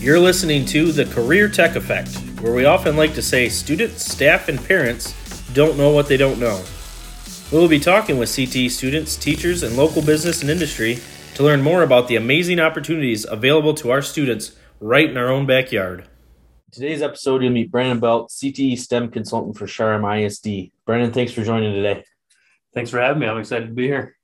You're listening to The Career Tech Effect, where we often like to say students, staff, and parents don't know what they don't know. We will be talking with CTE students, teachers, and local business and industry to learn more about the amazing opportunities available to our students right in our own backyard. Today's episode, you'll meet Brandon Beltz, CTE STEM consultant for Char-Em ISD. Brandon, thanks for joining today. Thanks for having me. I'm excited to be here.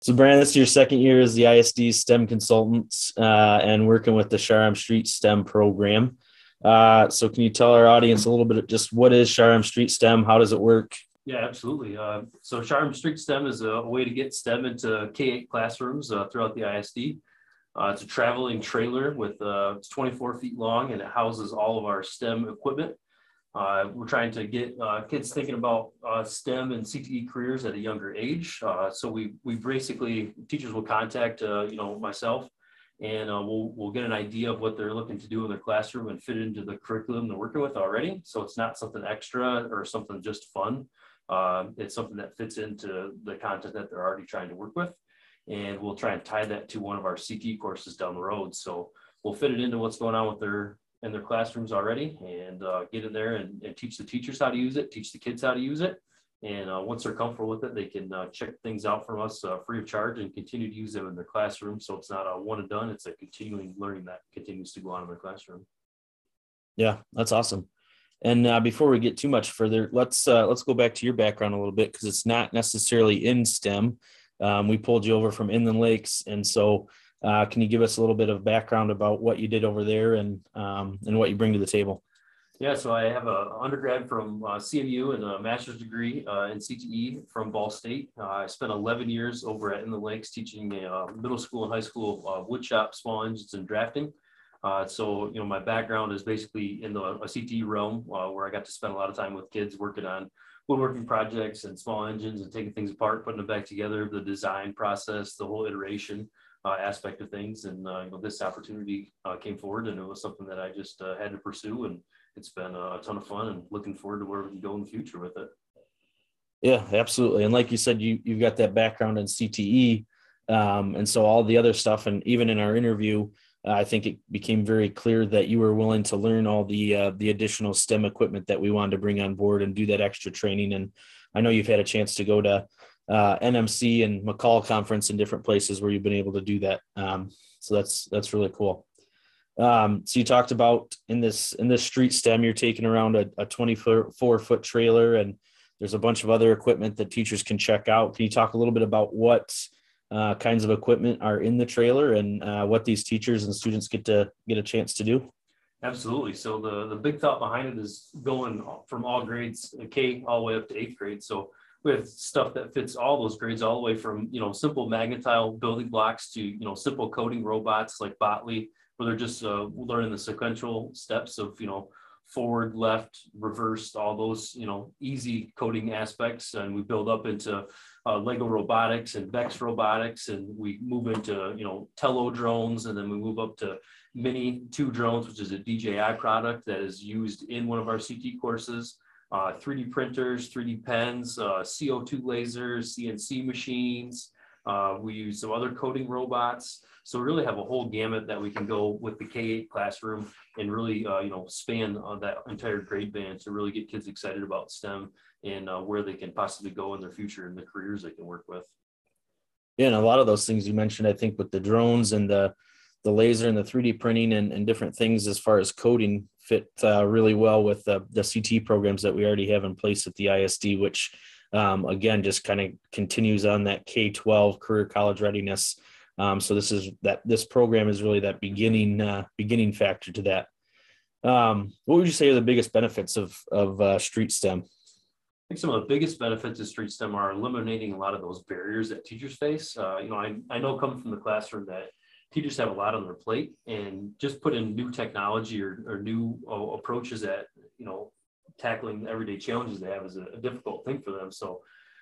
So, Brandon, this is your second year as the ISD STEM consultant uh, and working with the Char-Em Street STEM program. Uh, so, can you tell our audience a little bit of just what is Char-Em Street STEM? How does it work? Yeah, absolutely. Uh, so, Char-Em Street STEM is a, way to get STEM into K 8 classrooms uh, throughout the ISD. Uh, it's a traveling trailer with uh, it's 24 feet long and it houses all of our STEM equipment. Uh, we're trying to get uh, kids thinking about uh, STEM and CTE careers at a younger age. Uh, so we we basically teachers will contact you know myself, and we'll we'll get an idea of what they're looking to do in their classroom and fit into the curriculum they're working with already. So it's not something extra or something just fun. it's something that fits into the content that they're already trying to work with and we'll try and tie that to one of our CTE courses down the road. So we'll fit it into what's going on with their in their classrooms already and uh, get in there and, and, teach the teachers how to use it, teach the kids how to use it. And uh, once they're comfortable with it, they can uh, check things out from us uh, free of charge and continue to use them in their classroom. So it's not a one and done; it's a continuing learning that continues to go on in their classroom. Yeah, that's awesome. And uh, before we get too much further, let's uh, let's go back to your background a little bit because it's not necessarily in STEM. Um, we pulled you over from Inland Lakes, and so uh, can you give us a little bit of background about what you did over there and um, and what you bring to the table? Yeah, so I have an undergrad from uh, CMU and a master's degree uh, in CTE from Ball State. Uh, I spent 11 years over at Inland Lakes teaching uh, middle school and high school uh, woodshop, small engines, and drafting. so, you know, my background is basically in the CTE realm where I got to spend a lot of time with kids working on woodworking projects and small engines and taking things apart, putting them back together, the design process, the whole iteration uh, aspect of things. And uh, you know, this opportunity uh, came forward, and it was something that I just uh, had to pursue, and it's been a ton of fun, and looking forward to where we can go in the future with it. Yeah, absolutely. And like you said, you you've got that background in CTE, um, and so all the other stuff, and even in our interview, uh, I think it became very clear that you were willing to learn all the uh, the additional STEM equipment that we wanted to bring on board and do that extra training. And I know you've had a chance to go to uh, NMC and MACUL conference in different places where you've been able to do that. Um, so that's that's really cool. Um, so you talked about in this in this street stem, you're taking around a, a 24 foot trailer, and there's a bunch of other equipment that teachers can check out. Can you talk a little bit about what uh, kinds of equipment are in the trailer and uh, what these teachers and students get to get a chance to do? Absolutely. So the the big thought behind it is going from all grades K all the way up to eighth grade. So have stuff that fits all those grades all the way from you know simple magnetile building blocks to you know simple coding robots like Botley, where they're just uh, learning the sequential steps of you know forward, left, reversed, all those you know easy coding aspects, and we build up into uh, Lego robotics and Vex robotics, and we move into you know Tello drones, and then we move up to Mini 2 drones, which is a DJI product that is used in one of our CT courses. Uh, 3D printers, 3D pens, uh, CO2 lasers, CNC machines. Uh, we use some other coding robots. So we really have a whole gamut that we can go with the K-8 classroom and really, uh, you know, span on that entire grade band to really get kids excited about STEM and uh, where they can possibly go in their future and the careers they can work with. Yeah, and a lot of those things you mentioned, I think, with the drones and the the laser and the 3D printing and, and different things as far as coding fit uh, really well with the, the CT programs that we already have in place at the ISD, which um, again just kind of continues on that K 12 career college readiness. Um, so this is that this program is really that beginning uh, beginning factor to that. Um, what would you say are the biggest benefits of of uh, Street STEM? I think some of the biggest benefits of Street STEM are eliminating a lot of those barriers that teachers face. Uh, you know, I, I know coming from the classroom that teachers have a lot on their plate and just put in new technology or, or new uh, approaches at, you know, tackling everyday challenges they have is a, a, difficult thing for them. So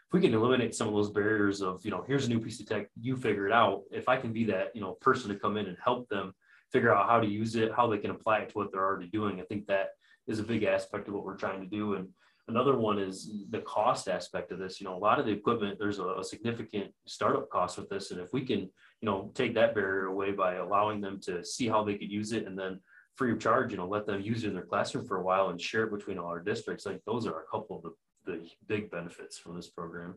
if we can eliminate some of those barriers of, you know, here's a new piece of tech, you figure it out. If I can be that, you know, person to come in and help them figure out how to use it, how they can apply it to what they're already doing, I think that is a big aspect of what we're trying to do. And Another one is the cost aspect of this. You know, a lot of the equipment, there's a, a, significant startup cost with this. And if we can, you know, take that barrier away by allowing them to see how they could use it and then free of charge, you know, let them use it in their classroom for a while and share it between all our districts. Like those are a couple of the, the big benefits from this program.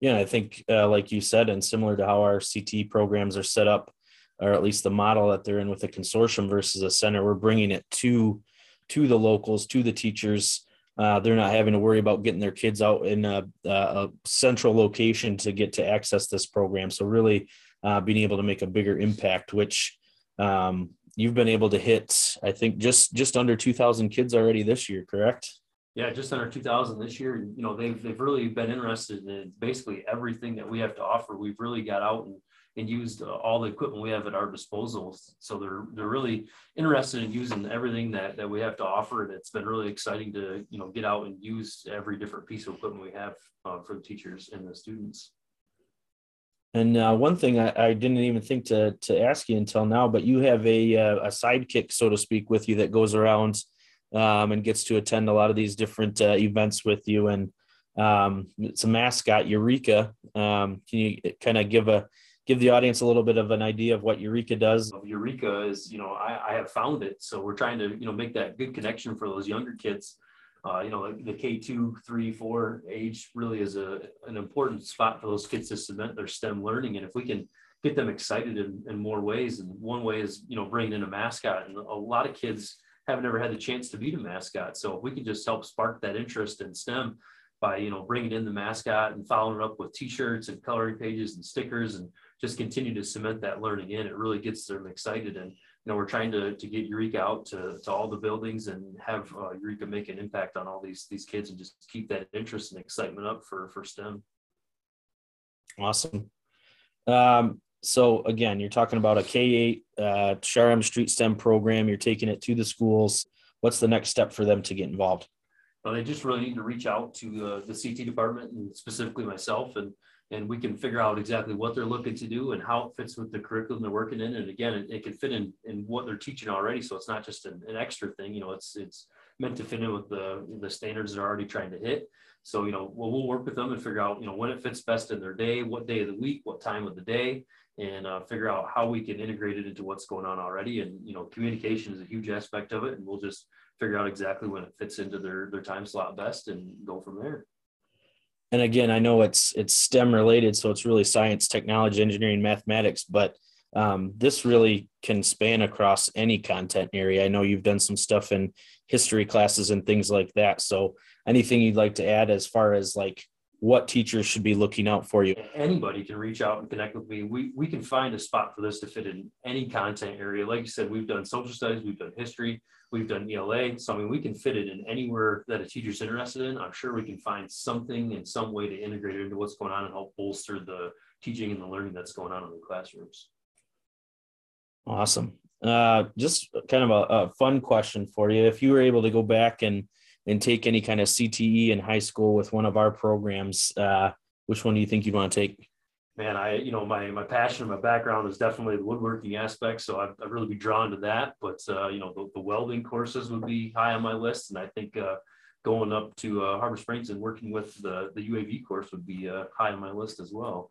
Yeah, I think, uh, like you said, and similar to how our CT programs are set up, or at least the model that they're in with a consortium versus a center, we're bringing it to to the locals, to the teachers. Uh, they're not having to worry about getting their kids out in a, a central location to get to access this program. So really, uh, being able to make a bigger impact, which um, you've been able to hit, I think, just just under two thousand kids already this year, correct? Yeah, just under 2,000 this year. You know, they've they've really been interested in basically everything that we have to offer. We've really got out and and used uh, all the equipment we have at our disposal. So they're they're really interested in using everything that that we have to offer, and it's been really exciting to you know get out and use every different piece of equipment we have uh, for the teachers and the students. And uh, one thing I, I, didn't even think to to ask you until now, but you have a uh, a sidekick, so to speak, with you that goes around um, and gets to attend a lot of these different uh, events with you. And um, it's a mascot, Eureka. Um, can you kind of give a give the audience a little bit of an idea of what Eureka does? Eureka is, you know, I, I have found it, so we're trying to, you know, make that good connection for those younger kids. Uh, you know, the K two, three, four age really is a an important spot for those kids to cement their STEM learning, and if we can get them excited in, in more ways, and one way is, you know, bringing in a mascot, and a lot of kids have never had the chance to be a mascot. So if we can just help spark that interest in STEM by, you know, bringing in the mascot and following up with t-shirts and coloring pages and stickers and just continue to cement that learning in, it really gets them excited. And, you know, we're trying to, to get Eureka out to, to all the buildings and have uh, Eureka make an impact on all these, these kids and just keep that interest and excitement up for, for STEM. Awesome. Um, so again, you're talking about a K8 uh, Char-Em Street STEM program. You're taking it to the schools. What's the next step for them to get involved? Well, they just really need to reach out to uh, the CT department and specifically myself, and and we can figure out exactly what they're looking to do and how it fits with the curriculum they're working in. And again, it, it can fit in in what they're teaching already, so it's not just an, an extra thing. You know, it's it's meant to fit in with the the standards they're already trying to hit. So you know, well, we'll work with them and figure out you know when it fits best in their day, what day of the week, what time of the day, and uh, figure out how we can integrate it into what's going on already. And you know, communication is a huge aspect of it, and we'll just figure out exactly when it fits into their their time slot best and go from there. And again, I know it's it's STEM related, so it's really science, technology, engineering, mathematics, but um, this really can span across any content area. I know you've done some stuff in history classes and things like that. So anything you'd like to add as far as like what teachers should be looking out for you? Anybody can reach out and connect with me. We, we can find a spot for this to fit in any content area. Like you said, we've done social studies, we've done history, we've done ELA. So, I mean, we can fit it in anywhere that a teacher's interested in. I'm sure we can find something in some way to integrate it into what's going on and help bolster the teaching and the learning that's going on in the classrooms. Awesome. Uh, just kind of a, a fun question for you. If you were able to go back and and take any kind of CTE in high school with one of our programs, uh, which one do you think you'd want to take? Man, I, you know, my, my passion, my background is definitely the woodworking aspect. So I'd, I'd really be drawn to that. But, uh, you know, the, the, welding courses would be high on my list. And I think uh, going up to uh, Harbor Springs and working with the, the UAV course would be uh, high on my list as well.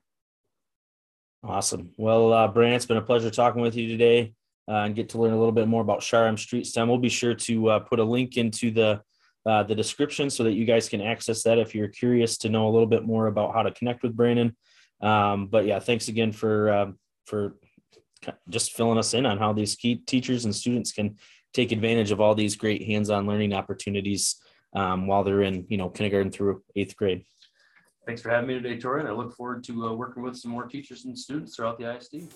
Awesome. Well, uh, it's been a pleasure talking with you today uh, and get to learn a little bit more about Char-Em Street STEM. We'll be sure to uh, put a link into the uh, the description so that you guys can access that if you're curious to know a little bit more about how to connect with Brandon. Um, but yeah, thanks again for um, for just filling us in on how these key teachers and students can take advantage of all these great hands-on learning opportunities um, while they're in you know kindergarten through eighth grade. Thanks for having me today, Tori, and I look forward to uh, working with some more teachers and students throughout the ISD.